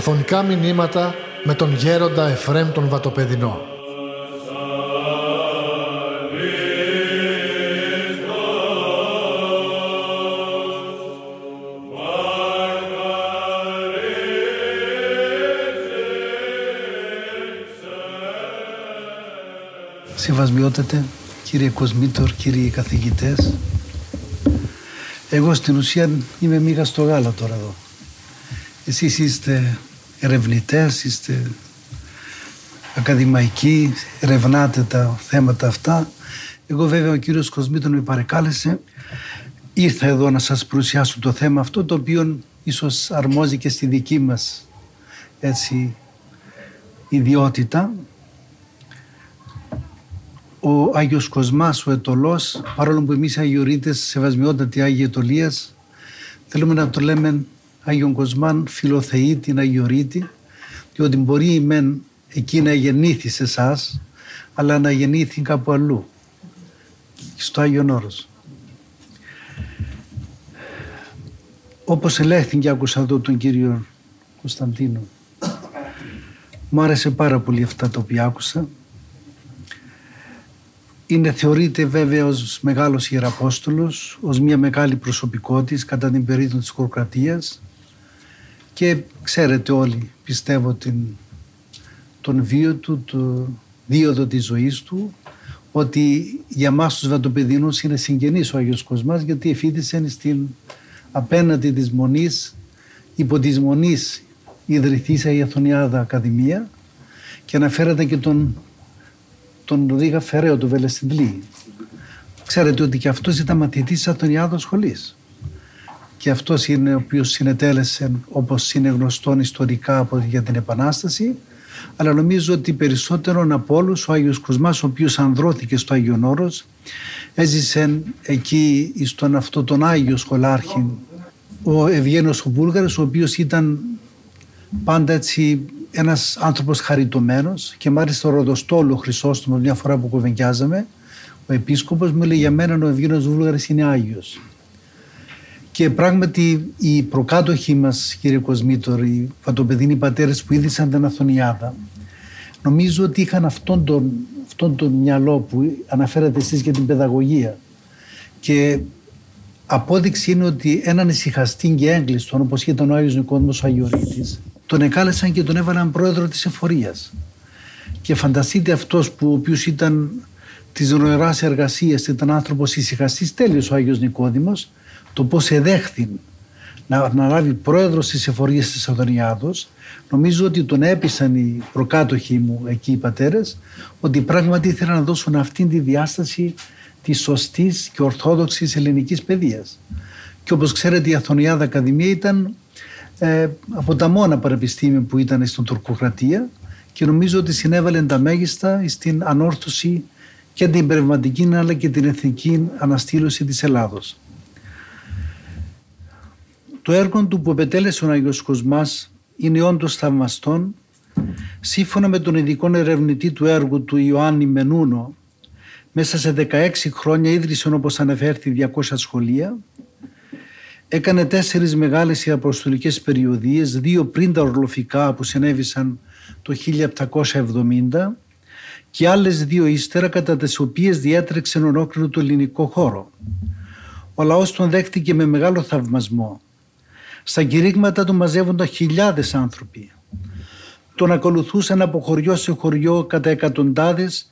Αφωνικά μηνύματα με τον γέροντα Εφρέμ τον Βατοπεδινό. Σεβασμιότατε, κύριε Κοσμήτορ, κύριοι καθηγητές, εγώ στην ουσία είμαι μίγα στο γάλα τώρα εδώ. Εσείς είστε ερευνητές, είστε ακαδημαϊκοί, ερευνάτε τα θέματα αυτά. Εγώ βέβαια ο κύριος Κοσμήτων με παρεκάλεσε. Ήρθα εδώ να σας παρουσιάσω το θέμα αυτό το οποίο ίσως αρμόζει και στη δική μας έτσι, ιδιότητα. Ο Άγιος Κοσμάς, ο Ετωλός, παρόλο που εμείς Αγιορείτες, σεβασμιότατοι Άγιοι Ετωλίας, θέλουμε να το λέμε Άγιον Κοσμάν φιλοθεήτη, Αγιορείτη, διότι μπορεί μεν εκεί να γεννήθη σε εσάς, αλλά να γεννήθη κάπου αλλού, στο Άγιον Όρος. Όπως ελέγχθηκε και άκουσα εδώ τον κύριο Κωνσταντίνο, μου άρεσε πάρα πολύ αυτά τα οποία άκουσα. Είναι θεωρείται βέβαια ως μεγάλος Ιεραπόστολος, ως μια μεγάλη προσωπικότητα κατά την περίοδο της χωροκρατίας και ξέρετε όλοι πιστεύω την, τον βίο του, το δίωδο της ζωής του ότι για μας τους Βατοπεδινούς είναι συγγενής ο Άγιος Κοσμάς γιατί εφήτησαν στην απέναντι της Μονής υπό της Μονής ιδρυθήσα η Αθωνιάδα Ακαδημία και αναφέρατε και τον, τον Ρίγα Φεραίο του Βελεστιντλή. Ξέρετε ότι και αυτός ήταν μαθητής της Αθωνιάδος σχολής και αυτός είναι ο οποίος συνετέλεσε όπως είναι γνωστόν ιστορικά για την Επανάσταση. Αλλά νομίζω ότι περισσότερο από όλους ο Άγιος Κοσμάς ο οποίος ανδρώθηκε στο Άγιον Όρος έζησε εκεί στον αυτό τον Άγιο Σχολάρχη ο Ευγένος ο Βούλγαρος ο οποίος ήταν πάντα έτσι ένας άνθρωπος χαριτωμένος και μάλιστα ο Ροδοστόλου ο Χρυσόστομος μια φορά που κουβεντιάζαμε ο επίσκοπος μου λέει για μένα ο Ευγένος Βούλγαρης είναι Άγιος και πράγματι οι προκάτοχοι μας κύριε Κοσμήτορ, οι φατοπεδίνοι πατέρες που είδησαν την Αθωνιάδα νομίζω ότι είχαν αυτόν τον, αυτόν τον μυαλό που αναφέρατε εσείς για την παιδαγωγία. Και απόδειξη είναι ότι έναν ησυχαστή και έγκλειστον όπως ήταν ο Άγιος Νικόδημος ο Αγιορείτης τον εκάλεσαν και τον έβαλαν πρόεδρο της εφορίας. Και φανταστείτε αυτός που ο οποίος ήταν της νοεράς εργασίας ήταν άνθρωπος ησυχαστής τέλειος ο Άγιος Νικόδημος το πώς εδέχθη να αναλάβει πρόεδρος της εφορίας της Αδωνιάδος νομίζω ότι τον έπεισαν οι προκάτοχοι μου εκεί οι πατέρες ότι πράγματι ήθελαν να δώσουν αυτήν τη διάσταση της σωστής και ορθόδοξης ελληνικής παιδείας. Και όπως ξέρετε η Αθωνιάδα Ακαδημία ήταν ε, από τα μόνα πανεπιστήμια που ήταν στην τουρκοκρατία και νομίζω ότι συνέβαλε τα μέγιστα στην ανόρθωση και την πνευματική αλλά και την εθνική αναστήλωση της Ελλάδος. Το έργο του που επετέλεσε ο Άγιος Κοσμάς είναι όντως θαυμαστόν. Σύμφωνα με τον ειδικό ερευνητή του έργου του Ιωάννη Μενούνο, μέσα σε 16 χρόνια ίδρυσε όπως αναφέρθη 200 σχολεία, έκανε τέσσερις μεγάλες ιαποστολικές περιοδίες, δύο πριν τα ορλοφικά που συνέβησαν το 1770 και άλλες δύο ύστερα κατά τις οποίες διέτρεξε ολόκληρο το ελληνικό χώρο. Ο λαός τον δέχτηκε με μεγάλο θαυμασμό στα κηρύγματα του μαζεύονταν χιλιάδες άνθρωποι. Τον ακολουθούσαν από χωριό σε χωριό κατά εκατοντάδες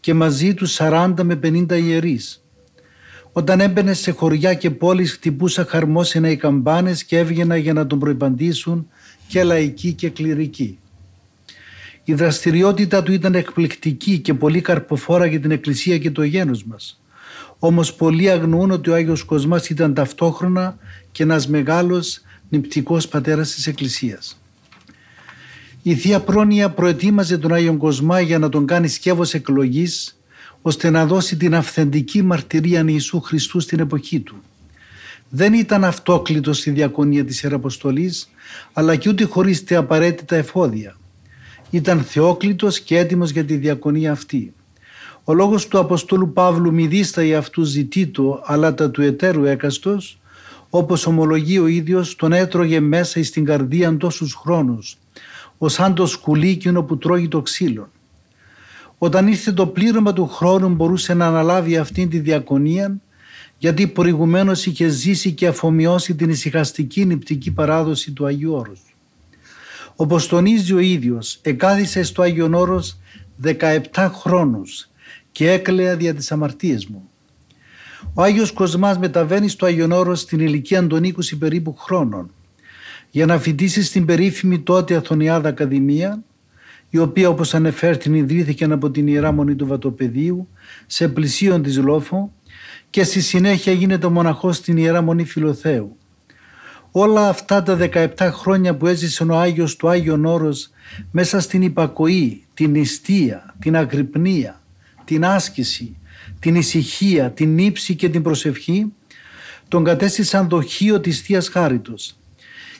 και μαζί τους 40 με 50 ιερείς. Όταν έμπαινε σε χωριά και πόλεις χτυπούσα χαρμόσυνα οι καμπάνες και έβγαινα για να τον προϋπαντήσουν και λαϊκοί και κληρικοί. Η δραστηριότητα του ήταν εκπληκτική και πολύ καρποφόρα για την Εκκλησία και το γένος μας. Όμως πολλοί αγνοούν ότι ο Άγιος Κοσμάς ήταν ταυτόχρονα και ένας μεγάλος νηπτικός πατέρας της Εκκλησίας. Η Θεία Πρόνοια προετοίμαζε τον Άγιον Κοσμά για να τον κάνει σκεύος εκλογής ώστε να δώσει την αυθεντική μαρτυρία Ιησού Χριστού στην εποχή του. Δεν ήταν αυτόκλητος στη διακονία της Ιεραποστολής αλλά και ούτε χωρίς τα απαραίτητα εφόδια. Ήταν θεόκλητος και έτοιμος για τη διακονία αυτή. Ο λόγος του Αποστόλου Παύλου μη δίσταει αυτού ζητήτο αλλά τα του εταίρου έκαστος όπως ομολογεί ο ίδιος τον έτρωγε μέσα στην καρδία τόσους χρόνους ως σαν το σκουλί που τρώγει το ξύλο. Όταν ήρθε το πλήρωμα του χρόνου μπορούσε να αναλάβει αυτήν τη διακονία γιατί προηγουμένως είχε ζήσει και αφομοιώσει την ησυχαστική νηπτική παράδοση του Αγίου Όρους. Όπως τονίζει ο ίδιος, εκάθισε στο Άγιον Όρος 17 χρόνους και έκλαια δια τις αμαρτίες μου. Ο Άγιος Κοσμάς μεταβαίνει στο Άγιον Όρος στην ηλικία των 20 περίπου χρόνων για να φοιτήσει στην περίφημη τότε Αθωνιάδα Ακαδημία η οποία όπως ανεφέρθην ιδρύθηκε από την Ιερά Μονή του Βατοπεδίου σε πλησίον της Λόφο και στη συνέχεια γίνεται μοναχός στην Ιερά Μονή Φιλοθέου. Όλα αυτά τα 17 χρόνια που έζησε ο Άγιος του Άγιον Όρος μέσα στην υπακοή, την νηστεία, την αγρυπνία, την άσκηση, την ησυχία, την ύψη και την προσευχή τον κατέστησαν δοχείο της Θείας Χάριτος.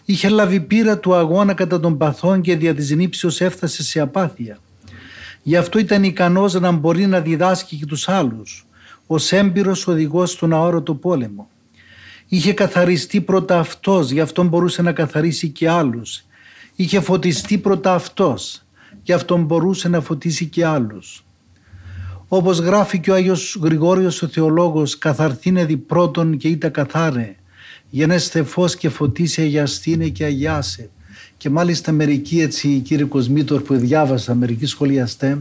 Είχε λάβει πείρα του αγώνα κατά των παθών και δια της νύψεως έφτασε σε απάθεια. Γι' αυτό ήταν ικανός να μπορεί να διδάσκει και τους άλλους, ως έμπειρος οδηγός στον αόρατο πόλεμο. Είχε καθαριστεί πρώτα αυτός, γι' αυτό μπορούσε να καθαρίσει και άλλους. Είχε φωτιστεί πρώτα αυτός, γι' αυτό μπορούσε να φωτίσει και άλλους. Όπως γράφει και ο Άγιος Γρηγόριος ο Θεολόγος «Καθαρθήνε πρώτον και είτε καθάρε, γενέστε φως και φωτίσε αγιαστήνε και αγιάσε». Και μάλιστα μερικοί έτσι κύριε Κοσμήτορ που διάβασα, μερικοί σχολιαστέ,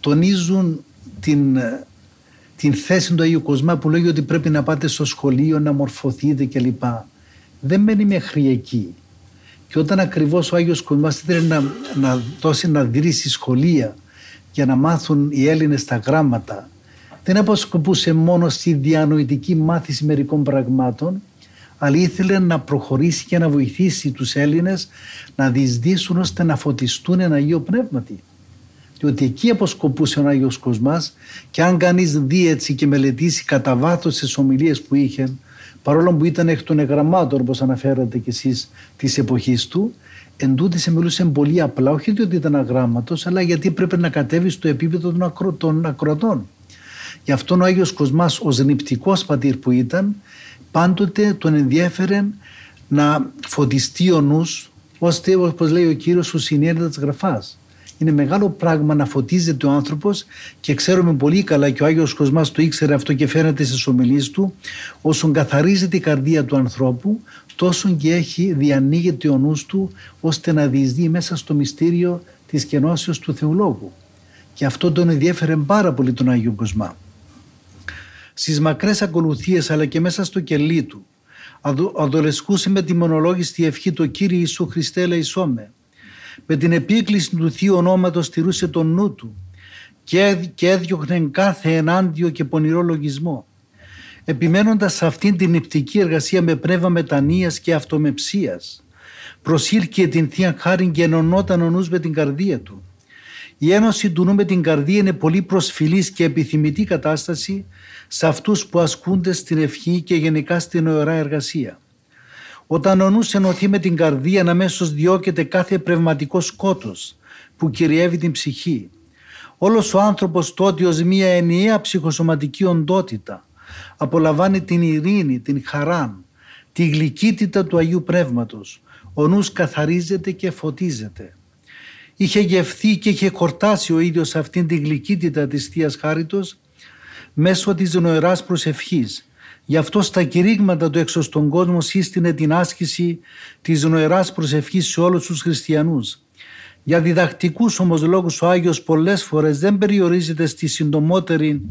τονίζουν την την θέση του Αγίου Κοσμά που λέγει ότι πρέπει να πάτε στο σχολείο να μορφωθείτε κλπ. Δεν μένει μέχρι εκεί. Και όταν ακριβώς ο Άγιος Κοσμάς ήθελε να, να δώσει να δρύσει σχολεία για να μάθουν οι Έλληνες τα γράμματα. Δεν αποσκοπούσε μόνο στη διανοητική μάθηση μερικών πραγμάτων αλλά ήθελε να προχωρήσει και να βοηθήσει τους Έλληνες να διεισδύσουν ώστε να φωτιστούν ένα Αγίο Πνεύματι. Διότι εκεί αποσκοπούσε ο Άγιος Κοσμάς και αν κανείς δει έτσι και μελετήσει κατά βάθος τις ομιλίες που είχε παρόλο που ήταν εκ των εγγραμμάτων όπως αναφέρατε κι εσείς της εποχής του εν σε μιλούσε πολύ απλά όχι διότι ήταν αγράμματος αλλά γιατί πρέπει να κατέβει στο επίπεδο των, ακρο, των ακροατών. Γι' αυτό ο Άγιος Κοσμάς ως νηπτικός πατήρ που ήταν πάντοτε τον ενδιέφερε να φωτιστεί ο νους ώστε όπως λέει ο Κύριος σου συνέρεται της γραφάς είναι μεγάλο πράγμα να φωτίζεται ο άνθρωπος και ξέρουμε πολύ καλά και ο Άγιος Κοσμάς το ήξερε αυτό και φαίνεται στις ομιλίες του, όσον καθαρίζεται η καρδία του ανθρώπου, τόσο και έχει διανοίγεται ο νους του ώστε να διεισδύει μέσα στο μυστήριο της κενώσεως του Θεολόγου. Και αυτό τον ενδιέφερε πάρα πολύ τον Άγιο Κοσμά. Στις μακρές ακολουθίες αλλά και μέσα στο κελί του, αδολεσκούσε με τη μονολόγιστη ευχή το Κύριε Ιησού Χριστέ λαϊσόμε με την επίκληση του Θείου ονόματος στηρούσε τον νου του και, και έδιωχνε κάθε ενάντιο και πονηρό λογισμό. Επιμένοντας σε αυτήν την νηπτική εργασία με πνεύμα μετανοίας και αυτομεψίας, προσήλκε την Θεία Χάρη και ενωνόταν ο νους με την καρδία του. Η ένωση του νου με την καρδία είναι πολύ προσφυλής και επιθυμητή κατάσταση σε αυτούς που ασκούνται στην ευχή και γενικά στην ωραία εργασία. Όταν ο νους ενωθεί με την καρδία αμέσως διώκεται κάθε πνευματικό σκότος που κυριεύει την ψυχή. Όλος ο άνθρωπος τότε ως μια ενιαία ψυχοσωματική οντότητα απολαμβάνει την ειρήνη, την χαρά, τη γλυκύτητα του Αγίου Πνεύματος. Ο νους καθαρίζεται και φωτίζεται. Είχε γευθεί και είχε χορτάσει ο ίδιος αυτήν την γλυκύτητα της Θείας Χάριτος μέσω της νοεράς προσευχής Γι' αυτό στα κηρύγματα του έξω στον κόσμο σύστηνε την άσκηση της νοεράς προσευχής σε όλους τους χριστιανούς. Για διδακτικούς όμως λόγους ο Άγιος πολλές φορές δεν περιορίζεται στη συντομότερη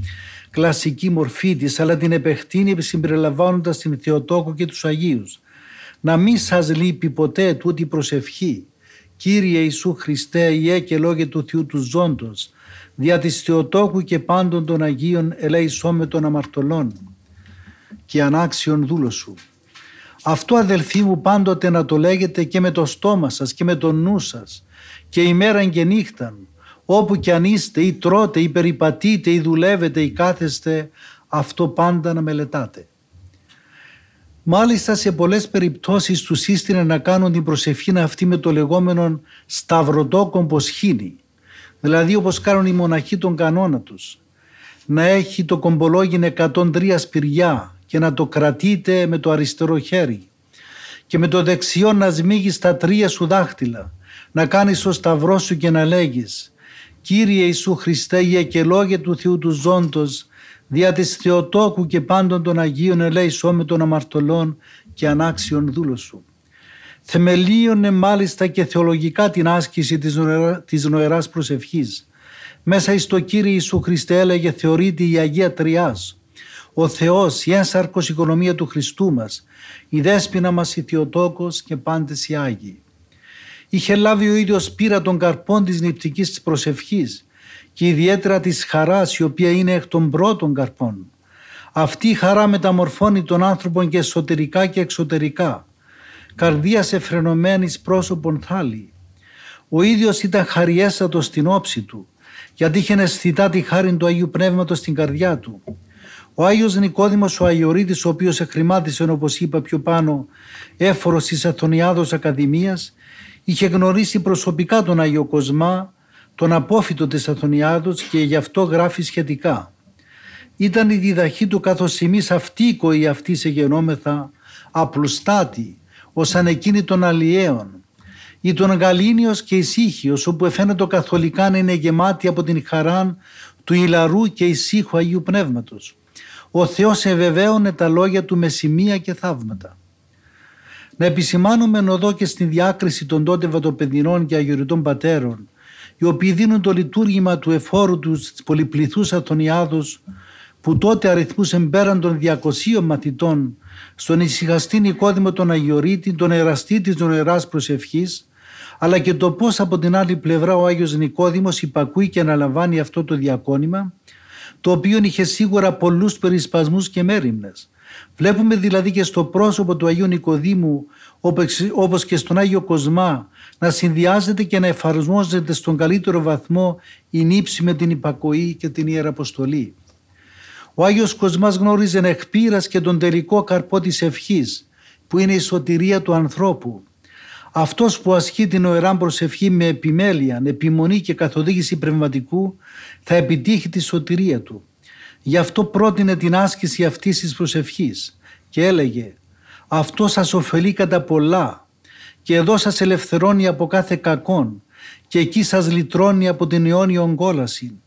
κλασική μορφή της αλλά την επεκτείνει συμπεριλαμβάνοντας την Θεοτόκο και τους Αγίους. Να μην σας λείπει ποτέ τούτη προσευχή. Κύριε Ιησού Χριστέ, Ιε και Λόγε του Θεού τους Ζώντος, δια της Θεοτόκου και πάντων των Αγίων ελέησό με των αμαρτωλών και ανάξιον δούλο σου. Αυτό αδελφοί μου πάντοτε να το λέγετε και με το στόμα σας και με το νου σας και ημέραν και νύχταν όπου κι αν είστε ή τρώτε ή περιπατείτε ή δουλεύετε ή κάθεστε αυτό πάντα να μελετάτε. Μάλιστα σε πολλές περιπτώσεις τους σύστηνε να κάνουν την προσευχή αυτή με το λεγόμενο σταυρωτό κομποσχήνι δηλαδή όπως κάνουν οι μοναχοί τον κανόνα τους να έχει το κομπολόγιν 103 σπηριά και να το κρατείτε με το αριστερό χέρι και με το δεξιό να σμίγεις στα τρία σου δάχτυλα να κάνεις το σταυρό σου και να λέγεις «Κύριε Ιησού Χριστέ, για και λόγια του Θεού του Ζώντος, δια της Θεοτόκου και πάντων των Αγίων ελέησό με των αμαρτωλών και ανάξιον δούλο σου». Θεμελίωνε μάλιστα και θεολογικά την άσκηση της, νοερά, της νοεράς προσευχής. Μέσα εις το Κύριε Ιησού Χριστέ έλεγε θεωρείται η Αγία Τριάς, ο Θεός, η ένσαρκος οικονομία του Χριστού μας, η δέσποινα μας η Θεοτόκος και πάντες οι Άγιοι. Είχε λάβει ο ίδιος πείρα των καρπών της νηπτικής της προσευχής και ιδιαίτερα της χαράς η οποία είναι εκ των πρώτων καρπών. Αυτή η χαρά μεταμορφώνει τον άνθρωπο και εσωτερικά και εξωτερικά. Καρδίας εφρενωμένης πρόσωπον θάλη. Ο ίδιος ήταν χαριέστατος στην όψη του, γιατί είχε αισθητά τη χάρη του Αγίου Πνεύματος στην καρδιά του. Ο Άγιος Νικόδημος ο Αγιορείτης, ο οποίος εχρημάτισε όπως είπα πιο πάνω έφορος της Αθωνιάδος Ακαδημίας, είχε γνωρίσει προσωπικά τον Άγιο Κοσμά, τον απόφυτο της Αθωνιάδος και γι' αυτό γράφει σχετικά. Ήταν η διδαχή του καθώς εμείς αυτοί αυτή σε γενόμεθα, απλουστάτη, ως εκείνη των αλλιέων, ή τον Γαλήνιος και ησύχιος, όπου εφαίνεται καθολικά να είναι γεμάτη από την χαρά του ηλαρού και ησύχου Αγίου Πνεύματος. Ο Θεός ευεβαίωνε τα λόγια του με σημεία και θαύματα. Να επισημάνουμε εδώ και στη διάκριση των τότε βατοπεδινών και αγιοριτών πατέρων, οι οποίοι δίνουν το λειτουργήμα του εφόρου τους στις πολυπληθούς Αθωνιάδους, που τότε αριθμούσαν πέραν των 200 μαθητών στον ησυχαστή Νικόδημο τον Αγιορείτη, τον εραστή της νοεράς προσευχής, αλλά και το πώς από την άλλη πλευρά ο Άγιος Νικόδημος υπακούει και αναλαμβάνει αυτό το διακόνημα, το οποίο είχε σίγουρα πολλούς περισπασμούς και μέρημνες. Βλέπουμε δηλαδή και στο πρόσωπο του Αγίου Νικοδήμου όπως και στον Άγιο Κοσμά να συνδυάζεται και να εφαρμόζεται στον καλύτερο βαθμό η νύψη με την υπακοή και την Ιεραποστολή. Ο Άγιος Κοσμάς γνώριζε εκ και τον τελικό καρπό της ευχής που είναι η σωτηρία του ανθρώπου. Αυτός που ασκεί την οεράν προσευχή με επιμέλεια, επιμονή και καθοδήγηση πνευματικού θα επιτύχει τη σωτηρία του. Γι' αυτό πρότεινε την άσκηση αυτής της προσευχής και έλεγε «Αυτό σας ωφελεί κατά πολλά και εδώ σας ελευθερώνει από κάθε κακόν και εκεί σας λυτρώνει από την αιώνιον κόλαση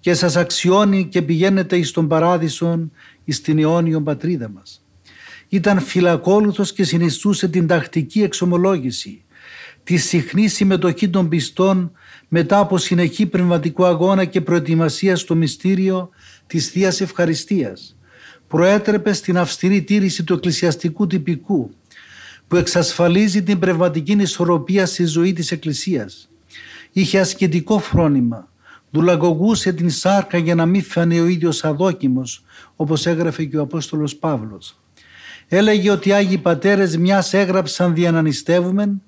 και σας αξιώνει και πηγαίνετε εις τον παράδεισον εις την αιώνιον πατρίδα μας». Ήταν φυλακόλουθος και συνιστούσε την τακτική εξομολόγηση, τη συχνή συμμετοχή των πιστών μετά από συνεχή πνευματικό αγώνα και προετοιμασία στο μυστήριο της θείας Ευχαριστίας. Προέτρεπε στην αυστηρή τήρηση του εκκλησιαστικού τυπικού που εξασφαλίζει την πνευματική ισορροπία στη ζωή της Εκκλησίας. Είχε ασκητικό φρόνημα, δουλαγωγούσε την σάρκα για να μην φανεί ο ίδιος αδόκιμος, όπως έγραφε και ο Απόστολος Παύλος. Έλεγε ότι οι Άγιοι Πατέρες μιας έγραψαν διανανιστεύουμεν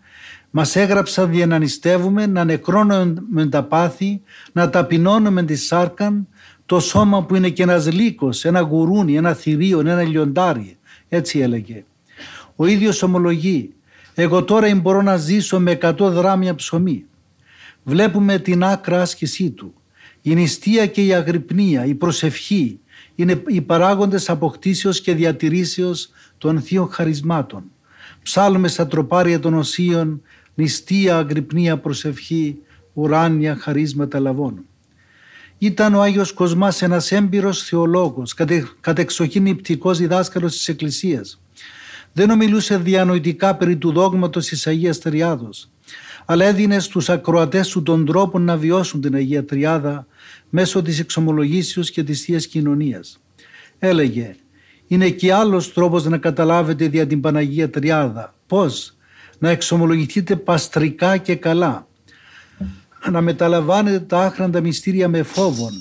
μας έγραψαν για να νηστεύουμε, να νεκρώνουμε τα πάθη, να ταπεινώνουμε τη σάρκαν, το σώμα που είναι και ένας λύκος, ένα γουρούνι, ένα θηρίο, ένα λιοντάρι. Έτσι έλεγε. Ο ίδιος ομολογεί, εγώ τώρα μπορώ να ζήσω με 100 δράμια ψωμί. Βλέπουμε την άκρα άσκησή του. Η νηστεία και η αγρυπνία, η προσευχή είναι οι παράγοντες αποκτήσεως και διατηρήσεως των θείων χαρισμάτων. Ψάλουμε στα τροπάρια των οσίων νηστεία, αγρυπνία, προσευχή, ουράνια χαρίσματα λαβών. Ήταν ο Άγιος Κοσμάς ένας έμπειρος θεολόγος, κατε, κατεξοχήν υπτικός διδάσκαλος της Εκκλησίας. Δεν ομιλούσε διανοητικά περί του δόγματος της Αγίας Τριάδος, αλλά έδινε στους ακροατές του τον τρόπο να βιώσουν την Αγία Τριάδα μέσω της εξομολογήσεως και της Θείας Κοινωνίας. Έλεγε «Είναι και άλλος τρόπος να καταλάβετε δια την Παναγία Τριάδα. Πώς» να εξομολογηθείτε παστρικά και καλά, να μεταλαμβάνετε τα άχραντα μυστήρια με φόβον,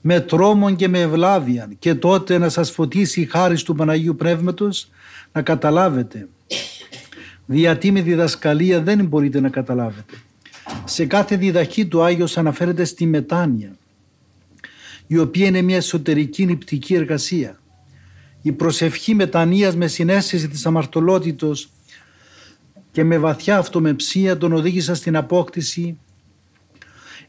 με τρόμον και με ευλάβεια και τότε να σας φωτίσει η χάρη του Παναγίου Πνεύματος να καταλάβετε. Γιατί με διδασκαλία δεν μπορείτε να καταλάβετε. Σε κάθε διδαχή του Άγιος αναφέρεται στη μετάνοια, η οποία είναι μια εσωτερική νηπτική εργασία. Η προσευχή μετανοίας με συνέστηση της αμαρτωλότητος και με βαθιά αυτομεψία τον οδήγησα στην απόκτηση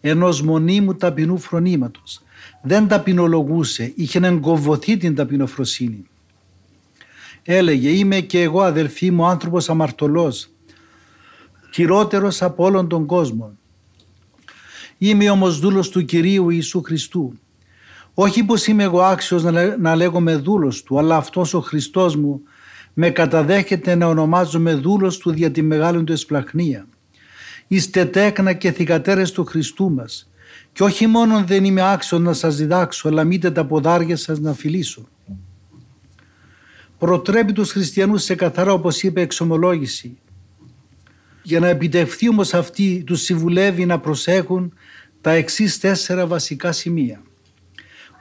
ενός μονίμου ταπεινού φρονήματος. Δεν ταπεινολογούσε, είχε εγκοβωθεί την ταπεινοφροσύνη. Έλεγε είμαι και εγώ αδελφοί μου άνθρωπος αμαρτωλός χειρότερος από όλων των κόσμων. Είμαι όμως δούλος του Κυρίου Ιησού Χριστού. Όχι πως είμαι εγώ άξιος να, να λέγομαι δούλος του, αλλά αυτός ο Χριστός μου με καταδέχεται να ονομάζομαι δούλος του δια τη μεγάλη του εσπλαχνία. Είστε τέκνα και θυγατέρες του Χριστού μας και όχι μόνο δεν είμαι άξιος να σας διδάξω, αλλά μήτε τα ποδάρια σας να φιλήσω. Προτρέπει τους χριστιανούς σε καθαρά όπως είπε εξομολόγηση. Για να επιτευχθεί όμως αυτή τους συμβουλεύει να προσέχουν τα εξής τέσσερα βασικά σημεία.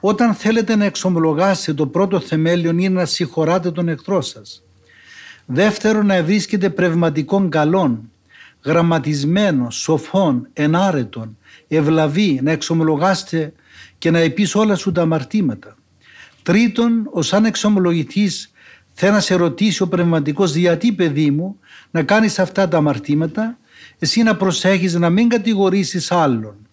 Όταν θέλετε να εξομολογάσετε το πρώτο θεμέλιο είναι να συγχωράτε τον εχθρό σας. Δεύτερον να βρίσκετε πνευματικών καλών, γραμματισμένων, σοφών, ενάρετων, ευλαβή, να εξομολογάστε και να επείς όλα σου τα αμαρτήματα. Τρίτον, ως αν εξομολογηθείς θέλει να σε ρωτήσει ο πνευματικός γιατί παιδί μου να κάνεις αυτά τα αμαρτήματα εσύ να προσέχεις να μην κατηγορήσεις άλλον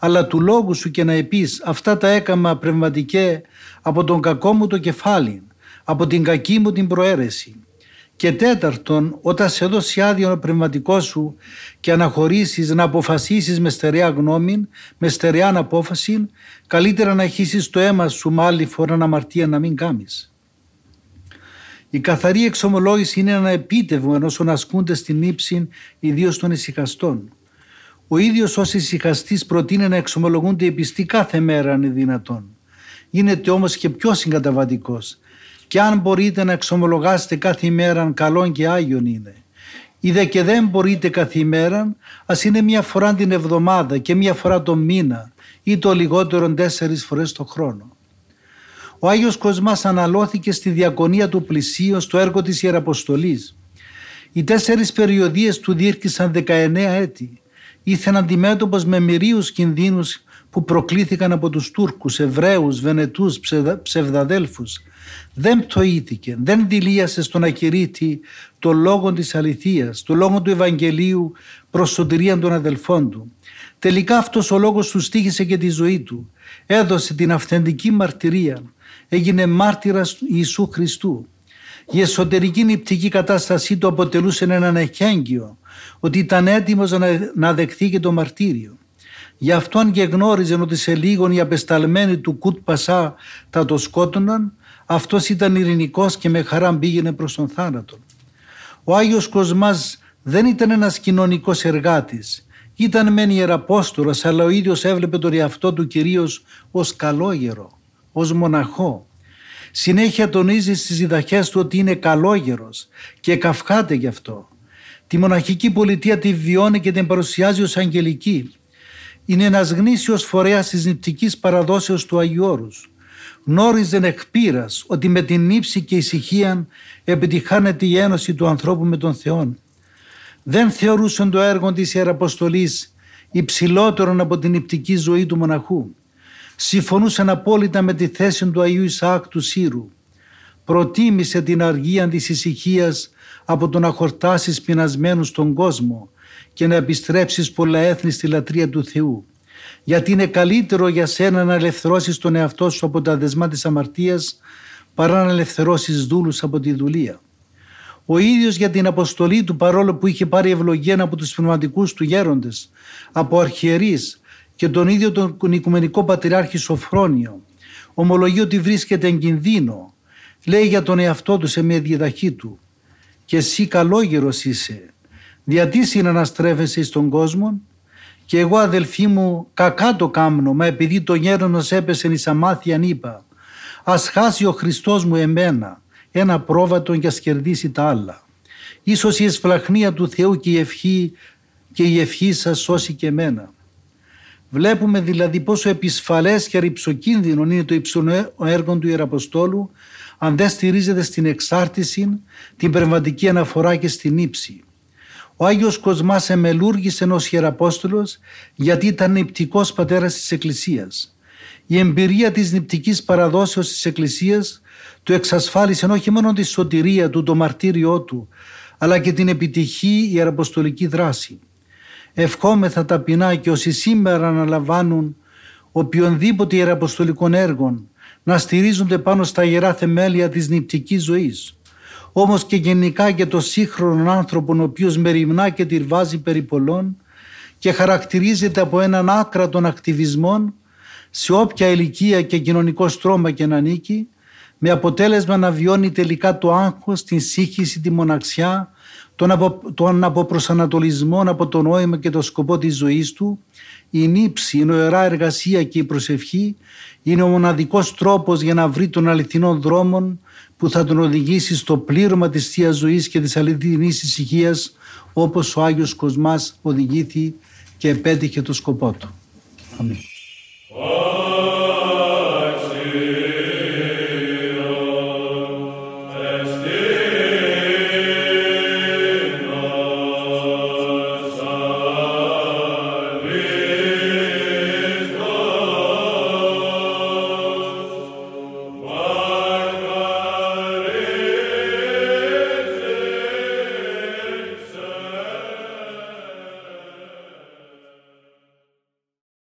αλλά του λόγου σου και να επείς αυτά τα έκαμα πνευματικέ από τον κακό μου το κεφάλι από την κακή μου την προαίρεση και τέταρτον, όταν σε δώσει άδειο ο πνευματικό σου και αναχωρήσεις να αποφασίσεις με στερεά γνώμη, με στερεά απόφαση, καλύτερα να χύσεις το αίμα σου με άλλη φορά να αμαρτία να μην κάμεις. Η καθαρή εξομολόγηση είναι ένα επίτευγμα ενός ασκούνται στην ύψη ιδίως των ησυχαστών. Ο ίδιος ως ησυχαστής προτείνει να εξομολογούνται οι πιστοί κάθε μέρα αν είναι δυνατόν. Γίνεται όμως και πιο συγκαταβατικός. Και αν μπορείτε να εξομολογάσετε κάθε ημέρα καλόν και άγιον είναι. Είδε και δεν μπορείτε κάθε ημέρα, ας είναι μια φορά την εβδομάδα και μια φορά το μήνα ή το λιγότερο τέσσερις φορές το χρόνο. Ο Άγιος Κοσμάς αναλώθηκε στη διακονία του πλησίου στο έργο της Ιεραποστολής. Οι τέσσερις περιοδίες του διήρκησαν 19 έτη. Ήθελαν αντιμέτωπος με μυρίους κινδύνους που προκλήθηκαν από τους Τούρκους, Εβραίους, Βενετούς, ψευδαδέλφους. Δεν πτωήθηκε, δεν δηλίασε στον ακυρίτη το λόγο της αληθείας, το λόγο του Ευαγγελίου προς σωτηρία των αδελφών του. Τελικά αυτός ο λόγος του στήχησε και τη ζωή του. Έδωσε την αυθεντική μαρτυρία έγινε μάρτυρας Ιησού Χριστού. Η εσωτερική νηπτική κατάστασή του αποτελούσε έναν εχέγγυο ότι ήταν έτοιμος να δεχθεί και το μαρτύριο. Γι' αυτόν και γνώριζε ότι σε λίγον οι απεσταλμένοι του Κουτ Πασά θα το σκότωναν, αυτός ήταν ειρηνικός και με χαρά πήγαινε προς τον θάνατο. Ο Άγιος Κοσμάς δεν ήταν ένας κοινωνικός εργάτης. Ήταν μεν ιεραπόστολος, αλλά ο ίδιος έβλεπε τον εαυτό του κυρίως ως καλόγερο ως μοναχό. Συνέχεια τονίζει στις διδαχές του ότι είναι καλόγερος και καυχάται γι' αυτό. Τη μοναχική πολιτεία τη βιώνει και την παρουσιάζει ως αγγελική. Είναι ένας γνήσιος φορέας της νηπτικής παραδόσεως του Αγίου Όρους. Γνώριζε εκ ότι με την ύψη και ησυχία επιτυχάνεται η ένωση του ανθρώπου με τον Θεό. Δεν θεωρούσαν το έργο της Ιεραποστολής υψηλότερον από την νηπτική ζωή του μοναχού συμφωνούσαν απόλυτα με τη θέση του Αγίου Ισαάκ του Σύρου. Προτίμησε την αργία της ησυχίας από το να χορτάσεις πεινασμένους στον κόσμο και να επιστρέψεις πολλά έθνη στη λατρεία του Θεού. Γιατί είναι καλύτερο για σένα να ελευθερώσεις τον εαυτό σου από τα δεσμά της αμαρτίας παρά να ελευθερώσεις δούλους από τη δουλεία. Ο ίδιος για την αποστολή του παρόλο που είχε πάρει ευλογία από τους πνευματικούς του γέροντες, από αρχιερείς, και τον ίδιο τον Οικουμενικό Πατριάρχη Σοφρόνιο. Ομολογεί ότι βρίσκεται εν κινδύνο. Λέει για τον εαυτό του σε μια διδαχή του. Και εσύ καλόγερος είσαι. Γιατί συναναστρέφεσαι στον κόσμο και εγώ αδελφοί μου κακά το κάμνω μα επειδή το γέρονος έπεσε εις αμάθειαν είπα ας χάσει ο Χριστός μου εμένα ένα πρόβατο και ας κερδίσει τα άλλα. Ίσως η εσφλαχνία του Θεού και η ευχή και η ευχή σας σώσει και εμένα. Βλέπουμε δηλαδή πόσο επισφαλές και ρηψοκίνδυνο είναι το υψηλό έργο του Ιεραποστόλου αν δεν στηρίζεται στην εξάρτηση, την πνευματική αναφορά και στην ύψη. Ο Άγιος Κοσμάς εμελούργησε ως Ιεραπόστολος γιατί ήταν νηπτικός πατέρας της Εκκλησίας. Η εμπειρία της νηπτικής παραδόσεως της Εκκλησίας του εξασφάλισε όχι μόνο τη σωτηρία του, το μαρτύριό του, αλλά και την επιτυχή ιεραποστολική δράση. Ευχόμεθα ταπεινά και όσοι σήμερα αναλαμβάνουν οποιονδήποτε ιεραποστολικών έργων να στηρίζονται πάνω στα ιερά θεμέλια της νηπτικής ζωής. όμως και γενικά και το σύγχρονο άνθρωπο ο οποίος μεριμνά και τυρβάζει περί πολλών και χαρακτηρίζεται από έναν άκρατον ακτιβισμό σε όποια ηλικία και κοινωνικό στρώμα και να ανήκει με αποτέλεσμα να βιώνει τελικά το άγχος, την σύγχυση, τη μοναξιά, τον, απο, τον αποπροσανατολισμό από το νόημα και το σκοπό της ζωής του, η νύψη, η νοερά εργασία και η προσευχή είναι ο μοναδικός τρόπος για να βρει τον αληθινό δρόμο που θα τον οδηγήσει στο πλήρωμα της Θείας Ζωής και της αληθινής ησυχίας όπως ο Άγιος Κοσμάς οδηγήθη και επέτυχε το σκοπό του. Αμήν.